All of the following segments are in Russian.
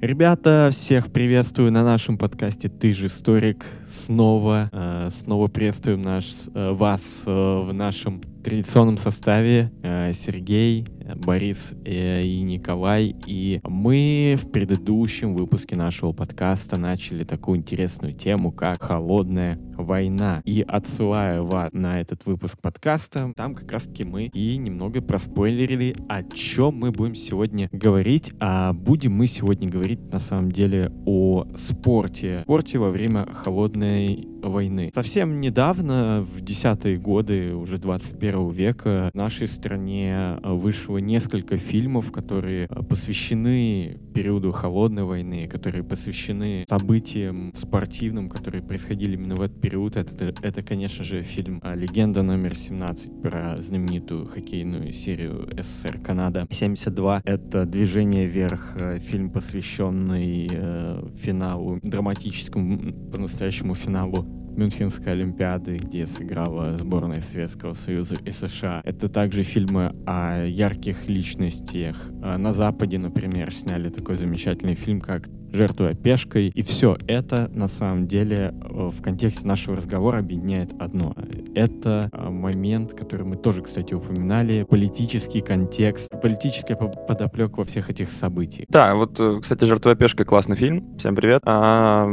Ребята, всех приветствую на нашем подкасте «Ты же историк». Снова, э, снова приветствуем наш, э, вас э, в нашем традиционном составе. Э, Сергей, Борис э, и Николай. И мы в предыдущем выпуске нашего подкаста начали такую интересную тему, как «Холодная война». И отсылаю вас на этот выпуск подкаста, там как раз-таки мы и немного проспойлерили, о чем мы будем сегодня говорить. А будем мы сегодня говорить на самом деле о спорте. Спорте во время холодной войны. Совсем недавно, в десятые годы уже 21 века, в нашей стране вышло несколько фильмов, которые посвящены периоду холодной войны, которые посвящены событиям спортивным, которые происходили именно в этот период. Это, это конечно же, фильм «Легенда номер 17» про знаменитую хоккейную серию СССР Канада 72. Это «Движение вверх», э, фильм, посвященный э, финалу, драматическому по-настоящему финалу Мюнхенской Олимпиады, где сыграла сборная Советского Союза и США. Это также фильмы о ярких личностях. А на Западе, например, сняли такой замечательный фильм, как жертвуя пешкой. И все это на самом деле э, в контексте нашего разговора объединяет одно. Это э, момент, который мы тоже, кстати, упоминали, политический контекст, политическая подоплека во всех этих событиях. Да, вот, э, кстати, «Жертвуя пешкой» классный фильм. Всем привет. А,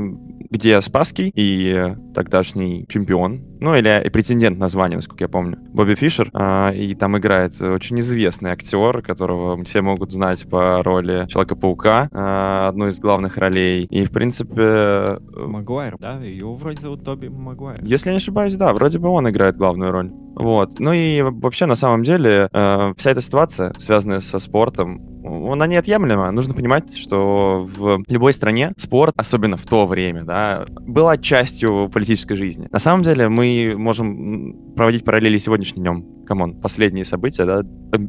где Спасский и тогдашний чемпион, ну или претендент на звание, насколько я помню, Бобби Фишер, а, и там играет очень известный актер, которого все могут знать по роли Человека-паука, а, одной из главных ролей, и в принципе... Магуайр, да? Его вроде зовут Тоби Магуайр. Если я не ошибаюсь, да, вроде бы он играет главную роль. Вот. Ну и вообще, на самом деле, э, вся эта ситуация, связанная со спортом, она неотъемлема. Нужно понимать, что в любой стране спорт, особенно в то время, да, была частью политической жизни. На самом деле мы можем проводить параллели сегодняшним днем. Come on, последние события, да,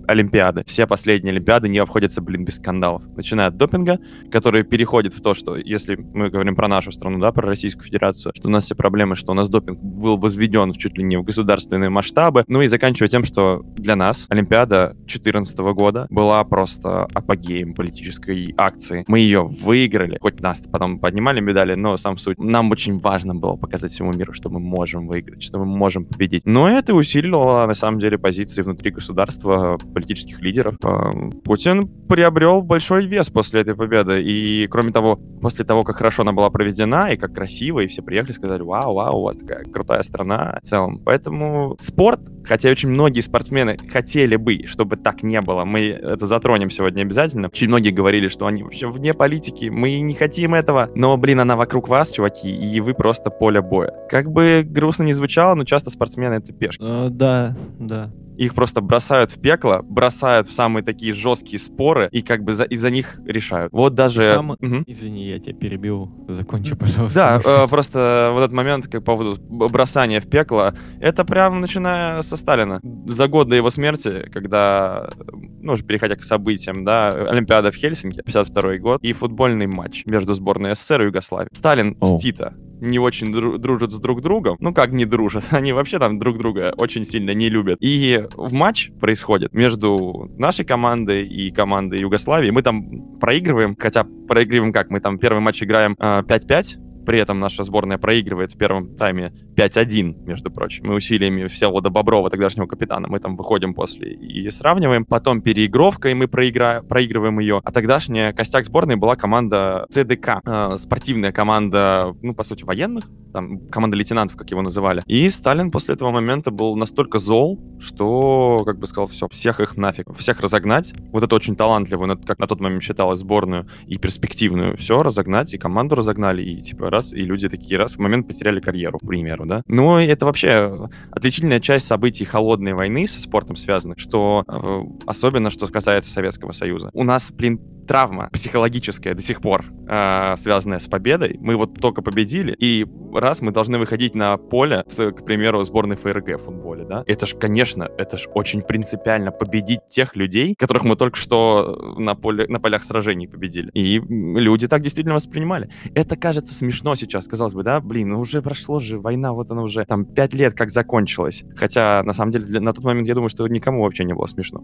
Олимпиады. Все последние Олимпиады не обходятся, блин, без скандалов. Начиная от допинга, который переходит в то, что, если мы говорим про нашу страну, да, про Российскую Федерацию, что у нас все проблемы, что у нас допинг был возведен чуть ли не в государственные масштабы, ну и заканчивая тем, что для нас Олимпиада 2014 года была просто апогеем политической акции. Мы ее выиграли, хоть нас потом поднимали медали, но сам суть. Нам очень важно было показать всему миру, что мы можем выиграть, что мы можем победить. Но это усилило, на самом деле, позиции внутри государства, политических лидеров. А, Путин приобрел большой вес после этой победы. И, кроме того, после того, как хорошо она была проведена, и как красиво, и все приехали, сказали, вау, вау, у вас такая крутая страна в целом. Поэтому спорт, хотя очень многие спортсмены хотели бы, чтобы так не было, мы это затронем сегодня обязательно. Очень многие говорили, что они вообще вне политики, мы не хотим этого, но, блин, она вокруг вас, чуваки, и вы просто поле боя. Как бы грустно не звучало, но часто спортсмены — это пешки. Uh, да, да их просто бросают в пекло, бросают в самые такие жесткие споры и как бы за, из-за них решают. Вот даже... Сам... Угу. Извини, я тебя перебил, закончи, пожалуйста. Да, э, просто вот этот момент как по поводу бросания в пекло, это прям начиная со Сталина. За год до его смерти, когда, ну, уже переходя к событиям, да, Олимпиада в Хельсинки, 52 год, и футбольный матч между сборной СССР и Югославии. Сталин О. с Тита не очень дружат с друг другом. Ну, как не дружат? Они вообще там друг друга очень сильно не любят. И в матч происходит между нашей командой и командой Югославии. Мы там проигрываем, хотя проигрываем как? Мы там первый матч играем э, 5-5, при этом наша сборная проигрывает в первом тайме 5-1, между прочим. Мы усилиями Всеволода Боброва, тогдашнего капитана, мы там выходим после и сравниваем. Потом переигровка, и мы проигра... проигрываем ее. А тогдашняя костяк сборной была команда ЦДК. Э, спортивная команда, ну, по сути, военных. Там команда лейтенантов, как его называли. И Сталин после этого момента был настолько зол, что, как бы сказал, все, всех их нафиг. Всех разогнать. Вот это очень талантливую, как на тот момент считалось, сборную и перспективную. Все, разогнать, и команду разогнали, и типа раз, и люди такие раз в момент потеряли карьеру, к примеру, да. Но это вообще отличительная часть событий холодной войны со спортом связанных, что э, особенно, что касается Советского Союза. У нас, блин, травма психологическая до сих пор, э, связанная с победой. Мы вот только победили, и раз мы должны выходить на поле с, к примеру, сборной ФРГ в футболе, да? Это ж, конечно, это ж очень принципиально победить тех людей, которых мы только что на, поле, на полях сражений победили. И люди так действительно воспринимали. Это кажется смешно смешно сейчас, казалось бы, да, блин, ну уже прошло же, война, вот она уже там пять лет как закончилась. Хотя, на самом деле, для, на тот момент я думаю, что никому вообще не было смешно.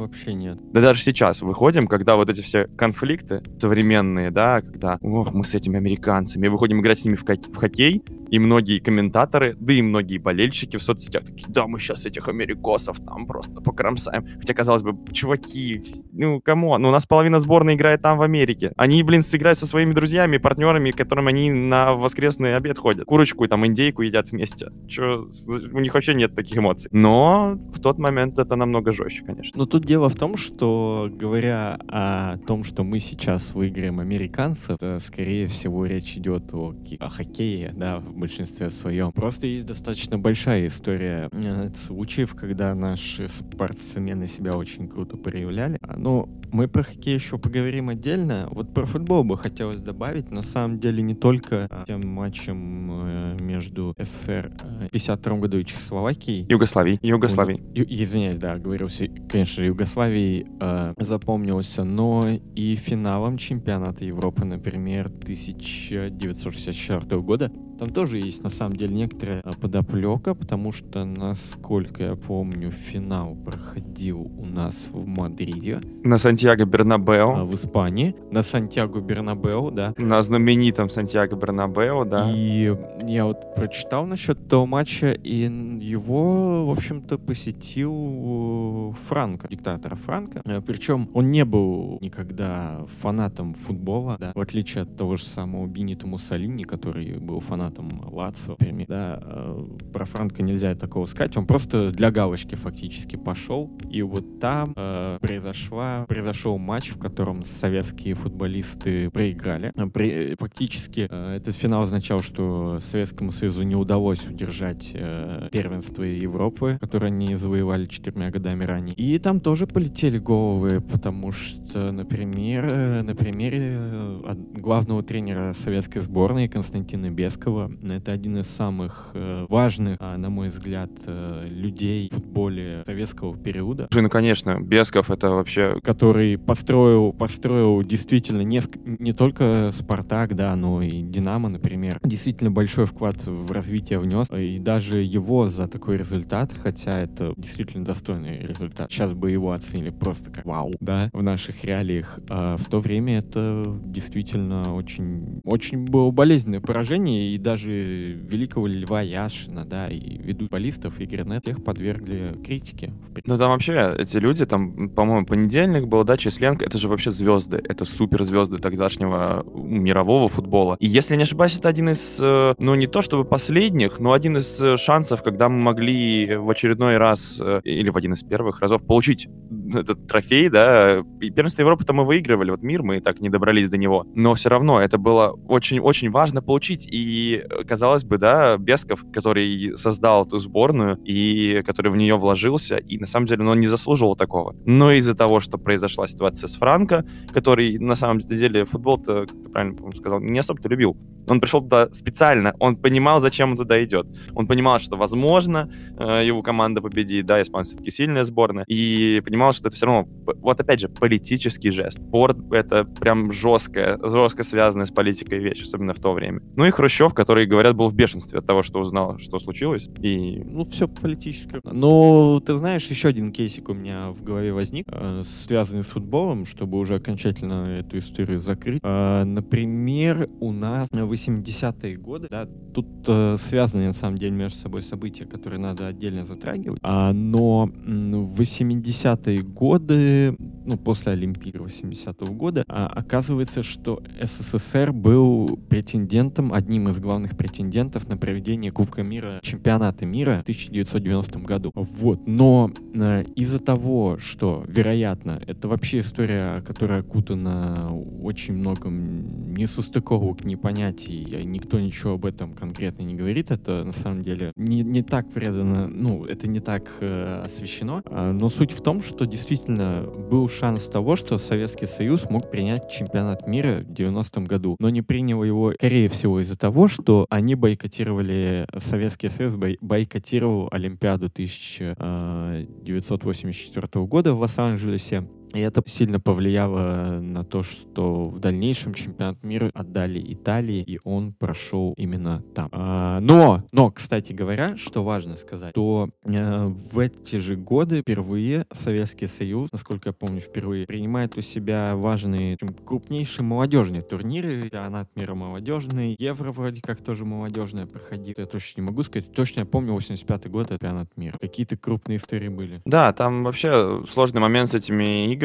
Вообще нет. Да даже сейчас выходим, когда вот эти все конфликты современные, да, когда, ох, мы с этими американцами, выходим играть с ними в, в хоккей, и многие комментаторы, да и многие болельщики в соцсетях такие, да, мы сейчас этих америкосов там просто покромсаем. Хотя, казалось бы, чуваки, ну, кому? Ну, у нас половина сборной играет там в Америке. Они, блин, сыграют со своими друзьями, партнерами, которым они на воскресный обед ходят. Курочку и там индейку едят вместе. Че, у них вообще нет таких эмоций. Но в тот момент это намного жестче, конечно. Но тут дело в том, что, говоря о том, что мы сейчас выиграем американцев, скорее всего, речь идет о, о хоккее, да, в большинстве своем. Просто есть достаточно большая история э, случаев, когда наши спортсмены себя очень круто проявляли. А, Но ну, мы про хоккей еще поговорим отдельно. Вот про футбол бы хотелось добавить. На самом деле не только а, тем матчем э, между СССР э, в 52 году и Чехословакией. Югославией. Югославией. Ю, извиняюсь, да, говорился, конечно, Югославией э, запомнился, но и финалом чемпионата Европы, например, 1964 года там тоже есть, на самом деле, некоторая а, подоплека, потому что, насколько я помню, финал проходил у нас в Мадриде. На Сантьяго Бернабео. А, в Испании. На Сантьяго Бернабео, да. На знаменитом Сантьяго Бернабео, да. И я вот прочитал насчет того матча, и его, в общем-то, посетил Франко, диктатора Франко. Э, Причем он не был никогда фанатом футбола, да, в отличие от того же самого Бенита Муссолини, который был фанатом Лацо, например, да, э, про Франка нельзя такого сказать, он просто для галочки фактически пошел, и вот там э, произошла, произошел матч, в котором советские футболисты проиграли. Э, при, фактически э, этот финал означал, что Советскому Союзу не удалось удержать э, первенство Европы, которое они завоевали четырьмя годами ранее. И там тоже полетели головы, потому что, например, э, на примере э, главного тренера советской сборной Константина Бескова. Это один из самых э, важных, а, на мой взгляд, людей в футболе советского периода. Ну, конечно, Бесков это вообще... Который построил, построил действительно не, не только Спартак, да, но и Динамо, например. Действительно большой вклад в развитие внес. И даже его за такой результат, хотя это действительно достойный результат, сейчас бы его оценили просто как вау, да, в наших реалиях. А в то время это действительно очень, очень было болезненное поражение, и даже великого Льва Яшина, да, и ведут баллистов, и Гринет, их подвергли критике. Ну там вообще эти люди, там, по-моему, понедельник был, да, Численко, это же вообще звезды, это суперзвезды тогдашнего мирового футбола. И если не ошибаюсь, это один из, э, ну не то чтобы последних, но один из э, шансов, когда мы могли в очередной раз, э, или в один из первых разов получить этот трофей, да, и первенство Европы-то мы выигрывали, вот мир мы так не добрались до него, но все равно это было очень-очень важно получить, и казалось бы, да, Бесков, который создал эту сборную и который в нее вложился, и на самом деле он не заслуживал такого. Но из-за того, что произошла ситуация с Франко, который на самом деле футбол-то, как ты правильно сказал, не особо-то любил. Он пришел туда специально, он понимал, зачем он туда идет. Он понимал, что, возможно, э, его команда победит, да, испанцы все-таки сильная сборная, и понимал, что это все равно, вот опять же, политический жест. Спорт — это прям жесткая, жестко связанная с политикой вещь, особенно в то время. Ну и Хрущев, который говорят, был в бешенстве от того, что узнал, что случилось. И... Ну, все политическое. Но ты знаешь, еще один кейсик у меня в голове возник, э, связанный с футболом, чтобы уже окончательно эту историю закрыть. Э, например, у нас 80-е годы, да, тут э, связаны на самом деле между собой события, которые надо отдельно затрагивать. А, но в 80-е годы, ну, после Олимпийского 80-го года, а, оказывается, что СССР был претендентом, одним из главных претендентов на проведение Кубка мира, чемпионата мира в 1990 году. Вот. Но э, из-за того, что, вероятно, это вообще история, которая окутана очень многом несостыковок, непонятий, никто ничего об этом конкретно не говорит, это на самом деле не, не так предано, ну, это не так э, освещено, э, но суть в том, что действительно был шанс того, что Советский Союз мог принять чемпионат мира в 90 году, но не принял его, скорее всего, из-за того, что они бойкотировали, Советский Союз бой, бойкотировал Олимпиаду 1984 года в Лос-Анджелесе. И это сильно повлияло на то, что в дальнейшем чемпионат мира отдали Италии, и он прошел именно там. А, но, но, кстати говоря, что важно сказать, то э, в эти же годы впервые Советский Союз, насколько я помню, впервые принимает у себя важные, крупнейшие молодежные турниры, чемпионат мира молодежный, Евро вроде как тоже молодежное проходит, я точно не могу сказать, точно я помню 85 год, это чемпионат мира. Какие-то крупные истории были. Да, там вообще сложный момент с этими играми,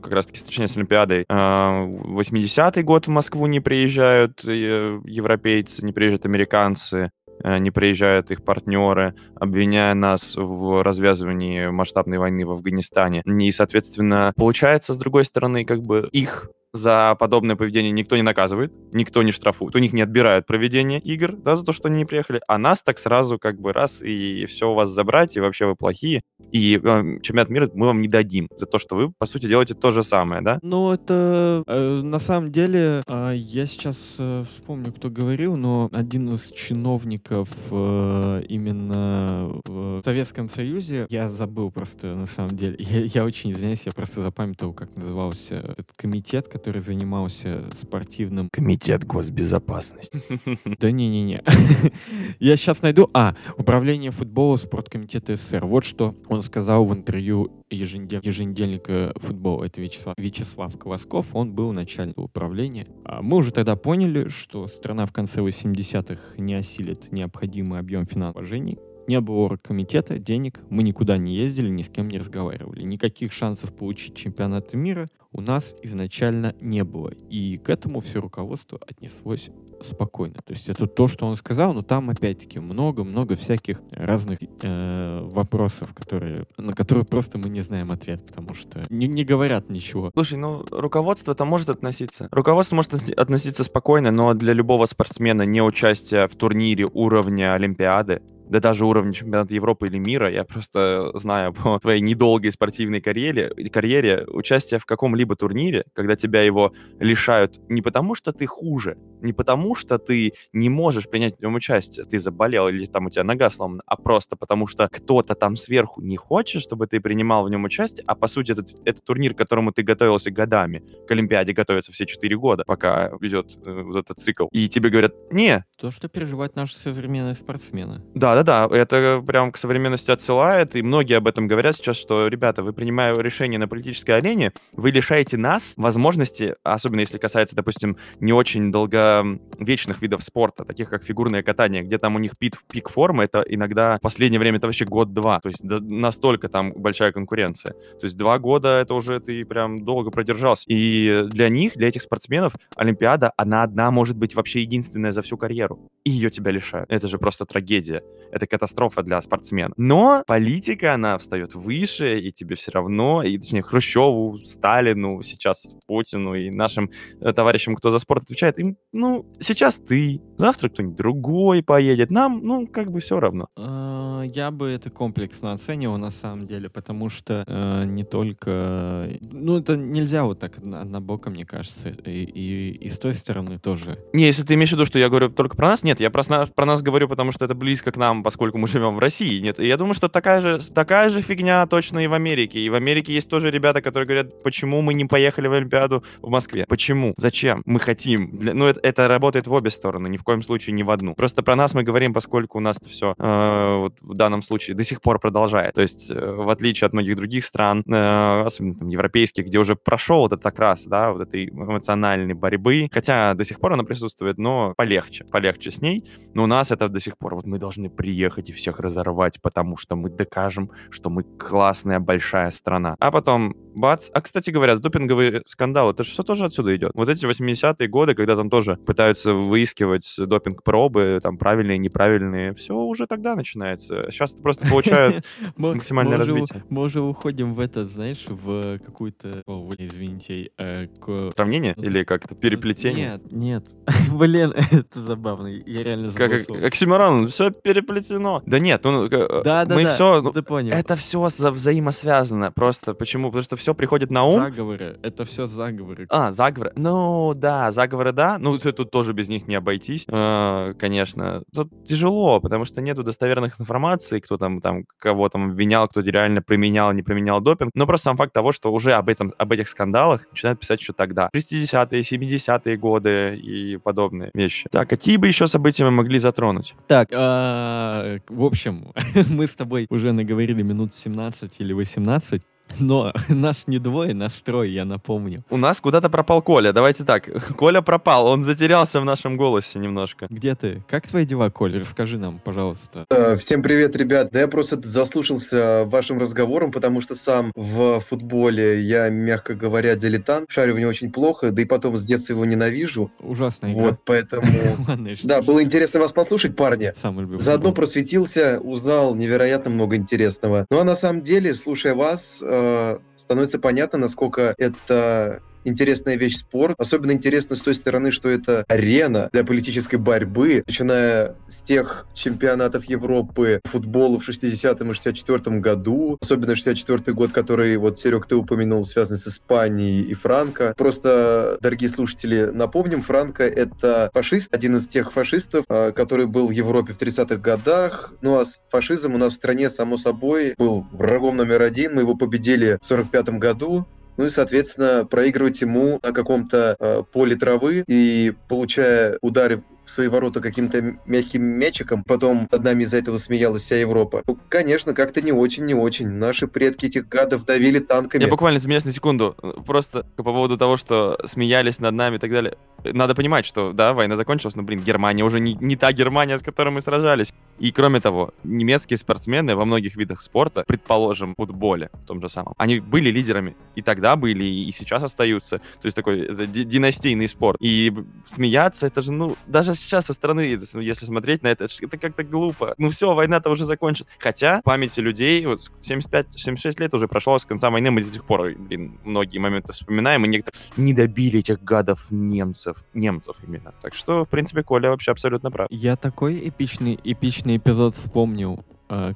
как раз-таки, точнее, с Олимпиадой. 80-й а, год в Москву не приезжают э, европейцы, не приезжают американцы э, не приезжают их партнеры, обвиняя нас в развязывании масштабной войны в Афганистане. И, соответственно, получается, с другой стороны, как бы их за подобное поведение никто не наказывает, никто не штрафует, у них не отбирают проведение игр, да, за то, что они не приехали, а нас так сразу как бы раз и все у вас забрать, и вообще вы плохие, и э, чемпионат мира мы вам не дадим за то, что вы, по сути, делаете то же самое, да? Ну, это э, на самом деле, э, я сейчас э, вспомню, кто говорил, но один из чиновников э, именно в Советском Союзе, я забыл просто на самом деле, я, я очень извиняюсь, я просто запамятовал, как назывался этот комитет, который занимался спортивным... Комитет госбезопасности. Да не-не-не. Я сейчас найду... А, Управление футбола спорткомитета СССР. Вот что он сказал в интервью еженедельника футбола. Это Вячеслав, Вячеслав Колосков. Он был начальником управления. А мы уже тогда поняли, что страна в конце 80-х не осилит необходимый объем финансовых вложений не было оргкомитета, денег, мы никуда не ездили, ни с кем не разговаривали. Никаких шансов получить чемпионаты мира у нас изначально не было. И к этому все руководство отнеслось спокойно. То есть это то, что он сказал, но там опять-таки много-много всяких разных э, вопросов, которые, на которые просто мы не знаем ответ, потому что не, не говорят ничего. Слушай, ну руководство-то может относиться. Руководство может относиться спокойно, но для любого спортсмена не участие в турнире уровня Олимпиады да даже уровня чемпионата Европы или мира, я просто знаю по твоей недолгой спортивной карьере, карьере участие в каком-либо турнире, когда тебя его лишают не потому, что ты хуже, не потому, что ты не можешь принять в нем участие, ты заболел или там у тебя нога сломана, а просто потому, что кто-то там сверху не хочет, чтобы ты принимал в нем участие, а по сути этот, это турнир, к которому ты готовился годами, к Олимпиаде готовится все 4 года, пока идет э, вот этот цикл, и тебе говорят, не. То, что переживают наши современные спортсмены. Да, да-да, это прям к современности отсылает, и многие об этом говорят сейчас, что, ребята, вы принимая решение на политической арене, вы лишаете нас возможности, особенно если касается, допустим, не очень долговечных видов спорта, таких как фигурное катание, где там у них пик, пик формы, это иногда в последнее время это вообще год-два, то есть настолько там большая конкуренция. То есть два года это уже ты прям долго продержался. И для них, для этих спортсменов, Олимпиада, она одна может быть вообще единственная за всю карьеру. И ее тебя лишают. Это же просто трагедия. Это катастрофа для спортсмена. Но политика, она встает выше, и тебе все равно, и точнее Хрущеву, Сталину, сейчас Путину и нашим э, товарищам, кто за спорт отвечает, им, ну, сейчас ты, завтра кто-нибудь другой поедет, нам, ну, как бы все равно. А, я бы это комплексно оценивал на самом деле, потому что э, не только, ну, это нельзя вот так однобоко, мне кажется, и, и, и с той стороны тоже. Не, если ты имеешь в виду, что я говорю только про нас, нет, я про, про нас говорю, потому что это близко к нам, поскольку мы живем в России. Нет, я думаю, что такая же, такая же фигня точно и в Америке. И в Америке есть тоже ребята, которые говорят, почему мы не поехали в Олимпиаду в Москве? Почему? Зачем? Мы хотим. Для... Ну, это, это работает в обе стороны, ни в коем случае не в одну. Просто про нас мы говорим, поскольку у нас все э, вот в данном случае до сих пор продолжает. То есть, э, в отличие от многих других стран, э, особенно там европейских, где уже прошел вот этот окрас, да, вот этой эмоциональной борьбы, хотя до сих пор она присутствует, но полегче, полегче с ней. Но у нас это до сих пор, вот мы должны приехать приехать и всех разорвать, потому что мы докажем, что мы классная большая страна. А потом, бац. А, кстати говоря, допинговый скандал, это все тоже отсюда идет. Вот эти 80-е годы, когда там тоже пытаются выискивать допинг-пробы, там правильные, неправильные, все уже тогда начинается. Сейчас это просто получают максимальное развитие. Мы уже уходим в это, знаешь, в какую-то, извините, э, Сравнение? Или как-то переплетение? Нет, нет. Блин, это забавно. Я реально забыл. Как Оксимирон, все переплетение сплетено. Да нет, ну, э, Да, да, мы да. все... Ты понял. Это все взаимосвязано. Просто почему? Потому что все приходит на ум. Заговоры. Это все заговоры. А, заговоры. Ну, да, заговоры, да. Ну, тут тоже без них не обойтись, э, конечно. Тут тяжело, потому что нету достоверных информаций, кто там, там, кого там обвинял, кто реально применял, не применял допинг. Но просто сам факт того, что уже об этом, об этих скандалах начинают писать еще тогда. 60-е, 70-е годы и подобные вещи. Так, какие бы еще события мы могли затронуть? Так, а, в общем, мы с тобой уже наговорили минут 17 или 18, но нас не двое, нас трое, я напомню. У нас куда-то пропал Коля. Давайте так. Коля пропал, он затерялся в нашем голосе немножко. Где ты? Как твои дела, Коль? Расскажи нам, пожалуйста. Э, Всем привет, ребят. Да я просто заслушался вашим разговором, потому что сам в футболе я, мягко говоря, дилетант. Шарю в него очень плохо, да и потом с детства его ненавижу. Игра. Вот, поэтому... Да, было интересно вас послушать, парни. Самый любимый Заодно просветился, узнал невероятно много интересного. Ну а на самом деле, слушая вас, э, становится понятно, насколько это интересная вещь спорт. Особенно интересно с той стороны, что это арена для политической борьбы, начиная с тех чемпионатов Европы по футболу в 60-м и 64-м году. Особенно 64-й год, который, вот, Серег, ты упомянул, связанный с Испанией и Франко. Просто, дорогие слушатели, напомним, Франко — это фашист, один из тех фашистов, э, который был в Европе в 30-х годах. Ну а фашизм у нас в стране, само собой, был врагом номер один. Мы его победили в 45-м году. Ну и, соответственно, проигрывать ему на каком-то э, поле травы и получая удары в свои ворота каким-то мягким мячиком, потом над нами из-за этого смеялась вся Европа. Ну, конечно, как-то не очень, не очень. Наши предки этих гадов давили танками. Я буквально извиняюсь на секунду. Просто по поводу того, что смеялись над нами и так далее. Надо понимать, что, да, война закончилась, но, блин, Германия уже не, не та Германия, с которой мы сражались. И, кроме того, немецкие спортсмены во многих видах спорта, предположим, футболе, в том же самом, они были лидерами. И тогда были, и сейчас остаются. То есть такой это ди- династийный спорт. И смеяться, это же, ну, даже сейчас со стороны, если смотреть на это, это как-то глупо. Ну все, война-то уже закончена. Хотя в памяти людей, вот 75-76 лет уже прошло с конца войны, мы до сих пор, блин, многие моменты вспоминаем, и некоторые не добили этих гадов немцев. Немцев именно. Так что, в принципе, Коля вообще абсолютно прав. Я такой эпичный, эпичный эпизод вспомнил,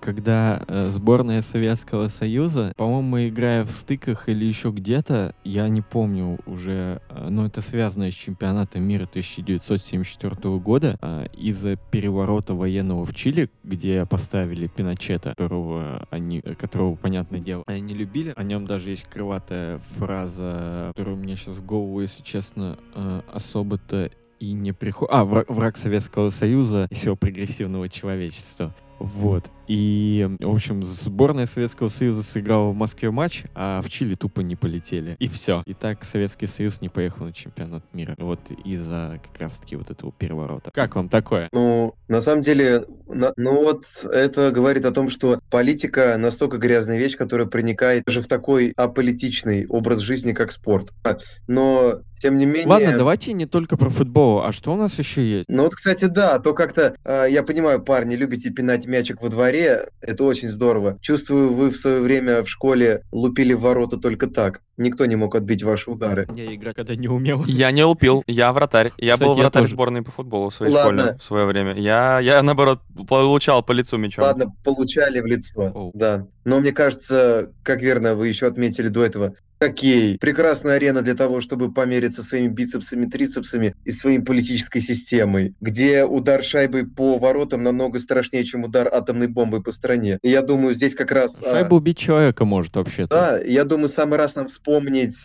когда э, сборная Советского Союза, по-моему, играя в стыках или еще где-то, я не помню уже, э, но это связано с чемпионатом мира 1974 года, э, из-за переворота военного в Чили, где поставили Пиночета, которого они, э, которого, понятное дело, они любили. О нем даже есть крылатая фраза, которая мне сейчас в голову, если честно, э, особо-то и не приходит... А, враг, враг Советского Союза и всего прогрессивного человечества. Вот. И, в общем, сборная Советского Союза сыграла в Москве матч, а в Чили тупо не полетели. И все. И так Советский Союз не поехал на чемпионат мира. Вот из-за как раз-таки вот этого переворота. Как вам такое? Ну, на самом деле, на- ну вот это говорит о том, что политика настолько грязная вещь, которая проникает даже в такой аполитичный образ жизни, как спорт. А, Но, тем не менее... Ладно, давайте не только про футбол. А что у нас еще есть? Ну вот, кстати, да, то как-то, э, я понимаю, парни, любите пинать мячик во дворе, это очень здорово. Чувствую, вы в свое время в школе лупили ворота только так. Никто не мог отбить ваши удары. Я игра когда не умел. Я не лупил, я вратарь. Я Кстати, был я вратарь тоже. сборной по футболу в своей Ладно. школе в свое время. Я, я, наоборот, получал по лицу мячом. Ладно, получали в лицо, Оу. да. Но мне кажется, как верно вы еще отметили до этого, хоккей. Прекрасная арена для того, чтобы помериться своими бицепсами, трицепсами и своей политической системой, где удар шайбой по воротам намного страшнее, чем удар атомной бомбой по стране. И я думаю, здесь как раз... а, Шайба убить человека может вообще-то. Да, я думаю, самый раз нам вспомнить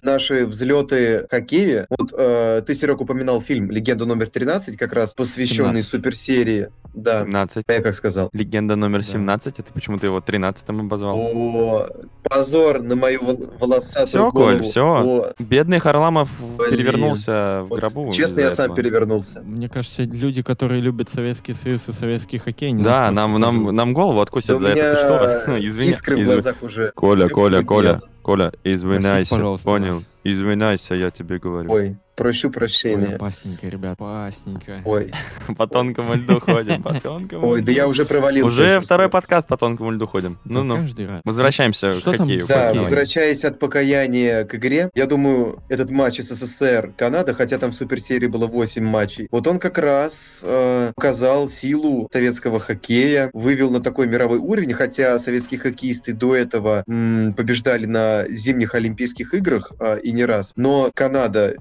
наши взлеты хоккея. Вот э, ты, Серег, упоминал фильм «Легенда номер 13», как раз посвященный 17. суперсерии. Да, 17. я как сказал. Легенда номер Да. 17, это почему-то его 13-м обозвал. О, позор на мою вол- волосатую Всё, голову. Коль, всё. О, Бедный Харламов Блин. перевернулся в вот гробу. честно, я сам этого. перевернулся. Мне кажется, люди, которые любят Советский Союз и Советский хоккей, они Да, нам, нам, нам голову откусят Да за это. Ты что? Извини. искры в глазах уже. Коля, Коля, Коля. Коля, извиняйся, пожалуйста, понял? нас. Извиняйся, я тебе говорю. Ой, Прощу Ой, прощения. опасненько, ребят, опасненько. Ой, По тонкому льду ходим, по тонкому ой, да я уже провалился. Уже чувствую. второй подкаст по тонкому льду ходим. Ну-ну. каждый раз. Возвращаемся Что к там хоккею. Да, возвращаясь от покаяния к игре, я думаю, этот матч СССР-Канада, хотя там в суперсерии было 8 матчей, вот он как раз э, показал силу советского хоккея, вывел на такой мировой уровень, хотя советские хоккеисты до этого м, побеждали на зимних Олимпийских играх э, и не раз, но Канада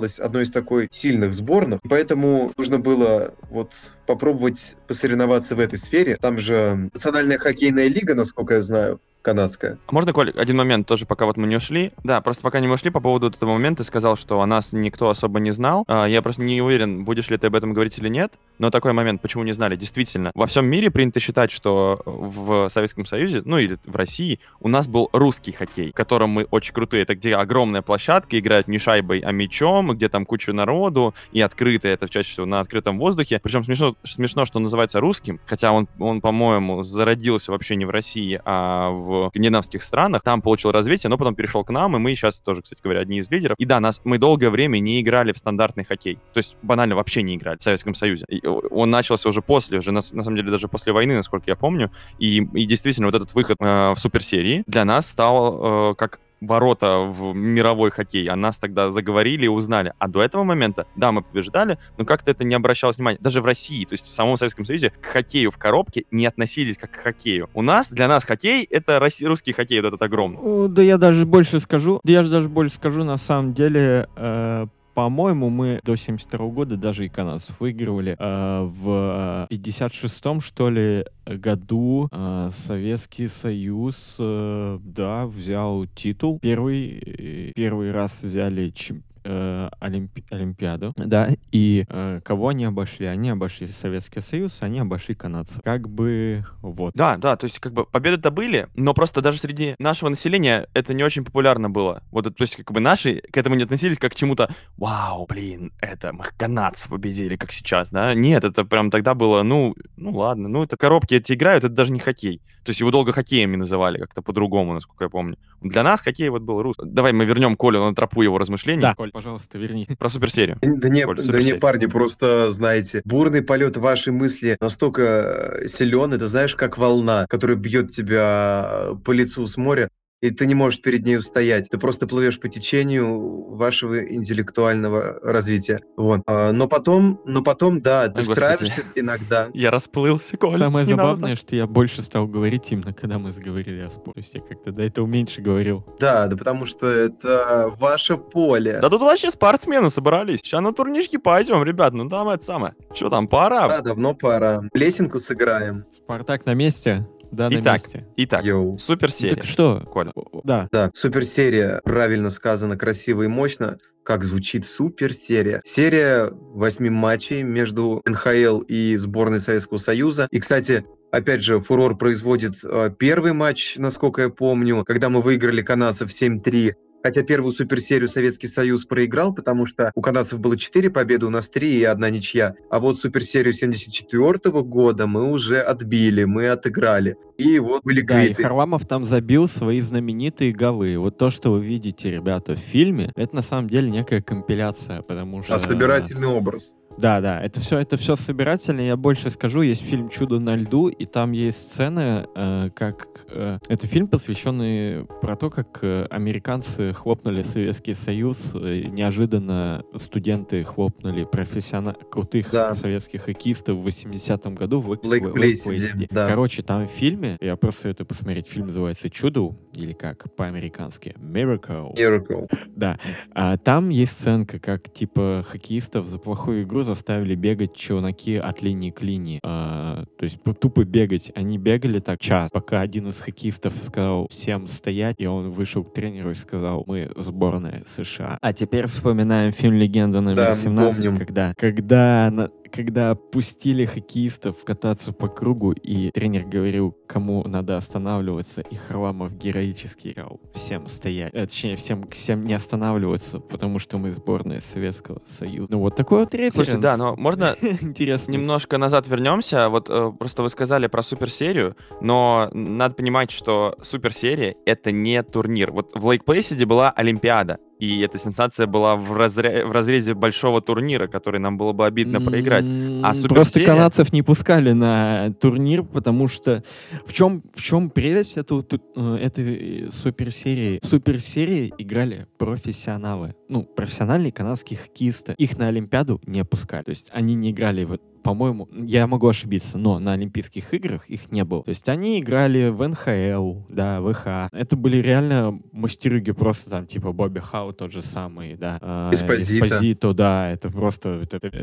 считалась одной из такой сильных сборных, поэтому нужно было вот попробовать посоревноваться в этой сфере. Там же Национальная хоккейная лига, насколько я знаю, канадская. А Можно, Коль, один момент тоже, пока вот мы не ушли? Да, просто пока не ушли по поводу этого момента, ты сказал, что о нас никто особо не знал. А, Я просто не уверен, будешь ли ты об этом говорить или нет, но такой момент, почему не знали, действительно. Во всем мире принято считать, что в Советском Союзе, ну или в России, у нас был русский хоккей, в котором мы очень крутые. Это где огромная площадка, играют не шайбой, а мячом, где там куча народу, и открыто, это чаще всего на открытом воздухе. Причем смешно, смешно что он называется русским, хотя он, он, по-моему, зародился вообще не в России, а в скандинавских странах. Там получил развитие, но потом перешел к нам, и мы сейчас тоже, кстати говоря, одни из лидеров. И да, нас, мы долгое время не играли в стандартный хоккей. То есть банально вообще не играли в Советском Союзе. И он начался уже после, уже на, на самом деле даже после войны, насколько я помню. И, и действительно вот этот выход э, в суперсерии для нас стал э, как ворота в мировой хоккей. О нас тогда заговорили и узнали. А до этого момента, да, мы побеждали, но как-то это не обращалось внимания. Даже в России, то есть в самом Советском Союзе, к хоккею в коробке не относились как к хоккею. У нас, для нас хоккей — это россий- русский хоккей, вот этот огромный. Да я даже больше скажу, да я же даже больше скажу, на самом деле, э, по-моему, мы до 72 года даже и канадцев выигрывали. Э, в 56-м, что ли, году э, Советский Союз, э, да, взял титул. Первый, э, первый раз взяли чем- э, Олимпи- Олимпиаду, да, и э, кого они обошли? Они обошли Советский Союз, они обошли канадцев. Как бы, вот. Да, да, то есть как бы победы-то были, но просто даже среди нашего населения это не очень популярно было. Вот, то есть как бы наши к этому не относились как к чему-то, вау, блин, это мы канадцев победили, как сейчас, да? Нет, это прям тогда было, ну, ну ладно, ну это коробки эти играют, это даже не хоккей. То есть его долго хоккеем не называли, как-то по-другому, насколько я помню. Для нас хоккей вот был русский. Давай мы вернем Колю на тропу его размышлений Да, Коль, пожалуйста, верни. про суперсерию. Да не, Коль, да не, парни, просто, знаете, бурный полет вашей мысли настолько силен, это знаешь, как волна, которая бьет тебя по лицу с моря, и ты не можешь перед ней устоять. Ты просто плывешь по течению вашего интеллектуального развития. Вот. А, Но потом, но потом, да, ты Ой, господи. встраиваешься иногда. Я расплылся, Коля. Самое не надо забавное, что я больше стал говорить именно, когда мы заговорили о спорте. То есть я как-то до этого меньше говорил. Да, да потому что это ваше поле. Да тут вообще спортсмены собрались. Сейчас на турнички пойдем, ребят. Ну там это самое. Что там, пора? Да, давно пора. Лесенку сыграем. Спартак на месте? Да, на Итак, месте. Итак, Йоу. суперсерия. Так что? Коля. Да. Да, суперсерия, правильно сказано, красиво и мощно. Как звучит суперсерия. Серия восьми матчей между НХЛ и сборной Советского Союза. И, кстати, опять же, фурор производит э, первый матч, насколько я помню, когда мы выиграли канадцев 7-3. Хотя первую суперсерию Советский Союз проиграл, потому что у канадцев было 4 победы, у нас 3 и одна ничья. А вот суперсерию 74 года мы уже отбили, мы отыграли. И вот были Да, и. Харламов там забил свои знаменитые голы. Вот то, что вы видите, ребята, в фильме, это на самом деле некая компиляция, потому что... А собирательный образ. Да, да, это все, это все собирательно. Я больше скажу, есть фильм "Чудо на льду", и там есть сцены, э, как это фильм посвященный про то, как э, американцы хлопнули Советский Союз, э, неожиданно студенты хлопнули профессионально крутых Да. советских хоккеистов в 80-м году в Лейк- Лейк в Плейсиде, Лейк-Плейсиде. да. Короче, там в фильме, я просто советую посмотреть, фильм называется "Чудо" или как по-американски "Miracle". Miracle. Да. А там есть сценка, как типа хоккеистов за плохую игру заставили бегать челноки от линии к линии. А, то есть тупо бегать. Они бегали так час, пока один из хоккеистов сказал всем стоять, и он вышел к тренеру и сказал, мы сборная США. А теперь вспоминаем фильм «Легенда номер Да, 17», помним. когда, когда, на- когда пустили хоккеистов кататься по кругу, и тренер говорил, кому надо останавливаться, и Харламов героически играл всем стоять. Э, точнее, всем, всем не останавливаться, потому что мы сборная Советского Союза. Ну вот такой вот референс. Слушайте, да, но можно Интересно. немножко назад вернемся. Вот э, просто вы сказали про суперсерию, но надо понимать, что суперсерия — это не турнир. Вот в Лейк Плейсиде была Олимпиада. И эта сенсация была в, разре... в разрезе большого турнира, который нам было бы обидно проиграть. А Просто канадцев не пускали на турнир, потому что в чем, в чем прелесть эту, э, этой суперсерии? В суперсерии играли профессионалы. Ну, профессиональные канадские хоккеисты. Их на Олимпиаду не пускали. То есть они не играли в по-моему, я могу ошибиться, но на Олимпийских играх их не было. То есть они играли в НХЛ, да, в ВХ. Это были реально мастерюги просто там, типа Бобби Хау тот же самый, да. А, Эспозито. Эспозито, да, это просто, это, это,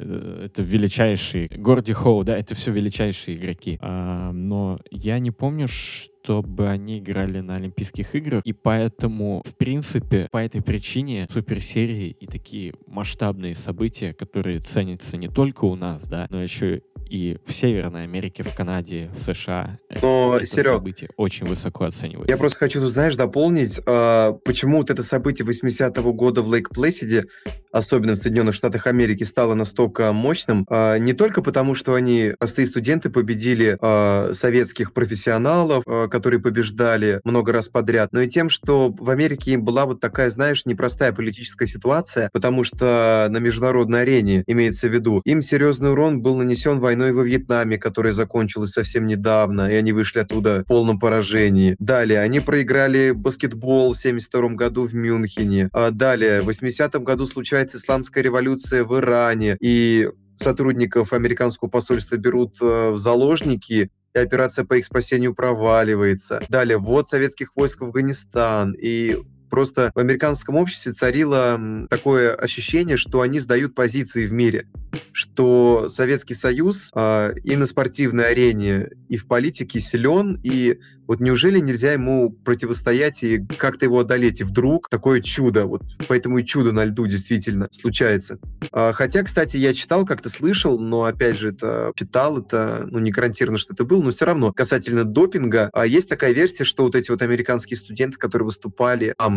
это величайшие. Горди Хоу, да, это все величайшие игроки. А, но я не помню, что чтобы они играли на Олимпийских играх, и поэтому, в принципе, по этой причине суперсерии и такие масштабные события, которые ценятся не только у нас, да, но еще и в Северной Америке, в Канаде, в США. Но, это, Серег, событие очень высоко оценивается. Я просто хочу тут, знаешь, дополнить, э, почему вот это событие 80-го года в Лейк Плэсиде, особенно в Соединенных Штатах Америки, стало настолько мощным. Э, не только потому, что они, простые студенты, победили э, советских профессионалов, э, которые побеждали много раз подряд, но и тем, что в Америке была вот такая, знаешь, непростая политическая ситуация, потому что на международной арене, имеется в виду, им серьезный урон был нанесен войной во Вьетнаме, которая закончилась совсем недавно, и они вышли оттуда в полном поражении. Далее, они проиграли баскетбол в 72 году в Мюнхене. А далее, в 80-м году случается исламская революция в Иране, и сотрудников американского посольства берут э, в заложники, и операция по их спасению проваливается. Далее, ввод советских войск в Афганистан, и Просто в американском обществе царило такое ощущение, что они сдают позиции в мире, что Советский Союз э, и на спортивной арене, и в политике силен, и вот неужели нельзя ему противостоять и как-то его одолеть? И вдруг такое чудо, вот поэтому и чудо на льду действительно случается. А, хотя, кстати, я читал, как-то слышал, но опять же, это читал, это ну, не гарантированно, что это было, но все равно касательно допинга, а есть такая версия, что вот эти вот американские студенты, которые выступали там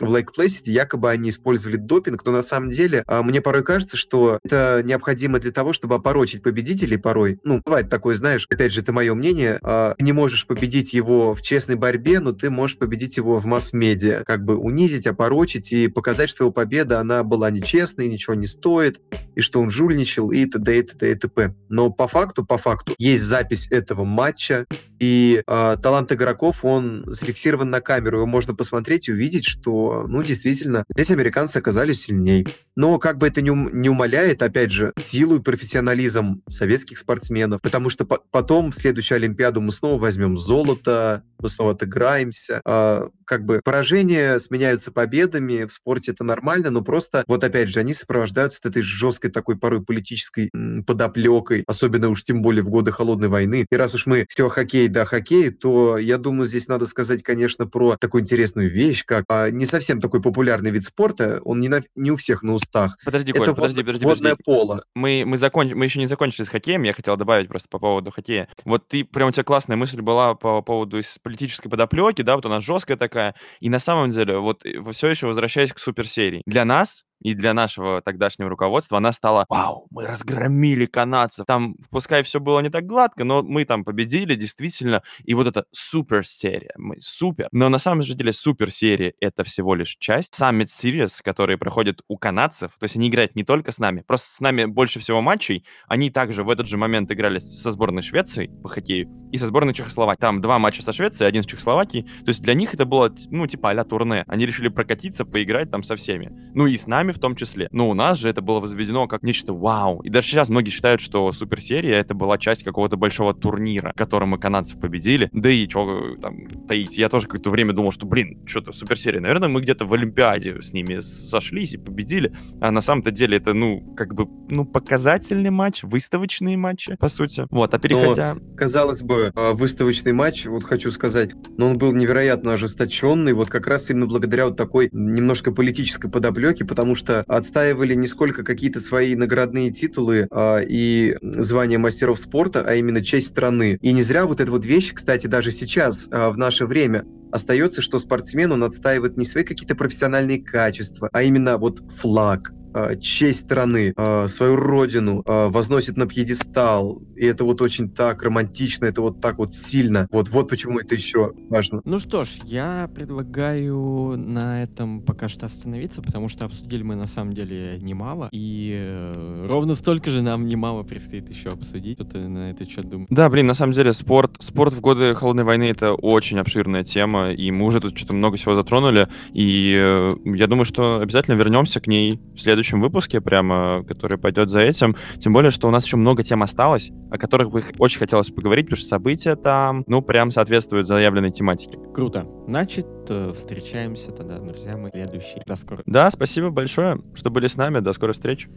в Лейк Плейсиде, якобы они использовали допинг, но на самом деле а, мне порой кажется, что это необходимо для того, чтобы опорочить победителей порой. Ну, бывает такое, знаешь, опять же, это мое мнение, а, ты не можешь победить его в честной борьбе, но ты можешь победить его в масс-медиа. Как бы унизить, опорочить и показать, что его победа, она была нечестной, ничего не стоит, и что он жульничал, и т.д. и т.д. и т.п. Но по факту, по факту, есть запись этого матча, и э, талант игроков, он зафиксирован на камеру. Его можно посмотреть и увидеть, что, ну, действительно, здесь американцы оказались сильнее. Но как бы это не, ум, не умаляет, опять же, силу и профессионализм советских спортсменов, потому что по потом в следующую Олимпиаду мы снова возьмем золото, мы снова отыграемся. А, как бы поражения сменяются победами, в спорте это нормально, но просто, вот опять же, они сопровождаются вот этой жесткой такой порой политической подоплекой, особенно уж тем более в годы Холодной войны. И раз уж мы все хоккей да хоккей, то я думаю, здесь надо сказать, конечно, про такую интересную вещь, как а, не совсем такой популярный вид спорта, он не, на, не у всех на устах. Подожди, Коль, это подожди, подожди, водное подожди. поло. Мы, мы, закон... мы еще не закончили с хоккеем, я хотел добавить просто по поводу хоккея. Вот ты, прям у тебя классная мысль была по поводу политической подоплеки, да, вот она жесткая такая, и на самом деле, вот э, все еще возвращаясь к суперсерии. Для нас и для нашего тогдашнего руководства она стала «Вау, мы разгромили канадцев». Там, пускай все было не так гладко, но мы там победили, действительно. И вот эта супер-серия, мы супер. Но на самом же деле супер-серия — это всего лишь часть. Summit Series, которые проходят у канадцев, то есть они играют не только с нами, просто с нами больше всего матчей. Они также в этот же момент играли со сборной Швеции по хоккею и со сборной Чехословакии. Там два матча со Швецией, один с Чехословакией. То есть для них это было, ну, типа а турне. Они решили прокатиться, поиграть там со всеми. Ну и с нами нами в том числе. Но у нас же это было возведено как нечто вау. И даже сейчас многие считают, что суперсерия это была часть какого-то большого турнира, в котором мы канадцев победили. Да и что там таить. Я тоже какое-то время думал, что, блин, что-то суперсерия. Наверное, мы где-то в Олимпиаде с ними сошлись и победили. А на самом-то деле это, ну, как бы, ну, показательный матч, выставочные матчи, по сути. Вот, а переходя... Но, казалось бы, а, выставочный матч, вот хочу сказать, но он был невероятно ожесточенный, вот как раз именно благодаря вот такой немножко политической подоплеке, потому что отстаивали не сколько какие-то свои наградные титулы а, и звания мастеров спорта, а именно честь страны. И не зря вот эта вот вещь, кстати, даже сейчас, а, в наше время, остается, что спортсмен, он отстаивает не свои какие-то профессиональные качества, а именно вот флаг, честь страны, э, свою родину э, возносит на пьедестал, и это вот очень так романтично, это вот так вот сильно. Вот, вот почему это еще важно. Ну что ж, я предлагаю на этом пока что остановиться, потому что обсудили мы на самом деле немало, и э, ровно столько же нам немало предстоит еще обсудить. Что ты на этот счет думаешь? Да, блин, на самом деле спорт, спорт в годы холодной войны это очень обширная тема, и мы уже тут что-то много всего затронули, и э, я думаю, что обязательно вернемся к ней в следующем выпуске, прямо, который пойдет за этим. Тем более, что у нас еще много тем осталось, о которых бы очень хотелось поговорить, потому что события там, ну, прям соответствуют заявленной тематике. Круто. Значит, э, встречаемся тогда, друзья, мы следующий. До скорого. Да, спасибо большое, что были с нами. До скорой встречи.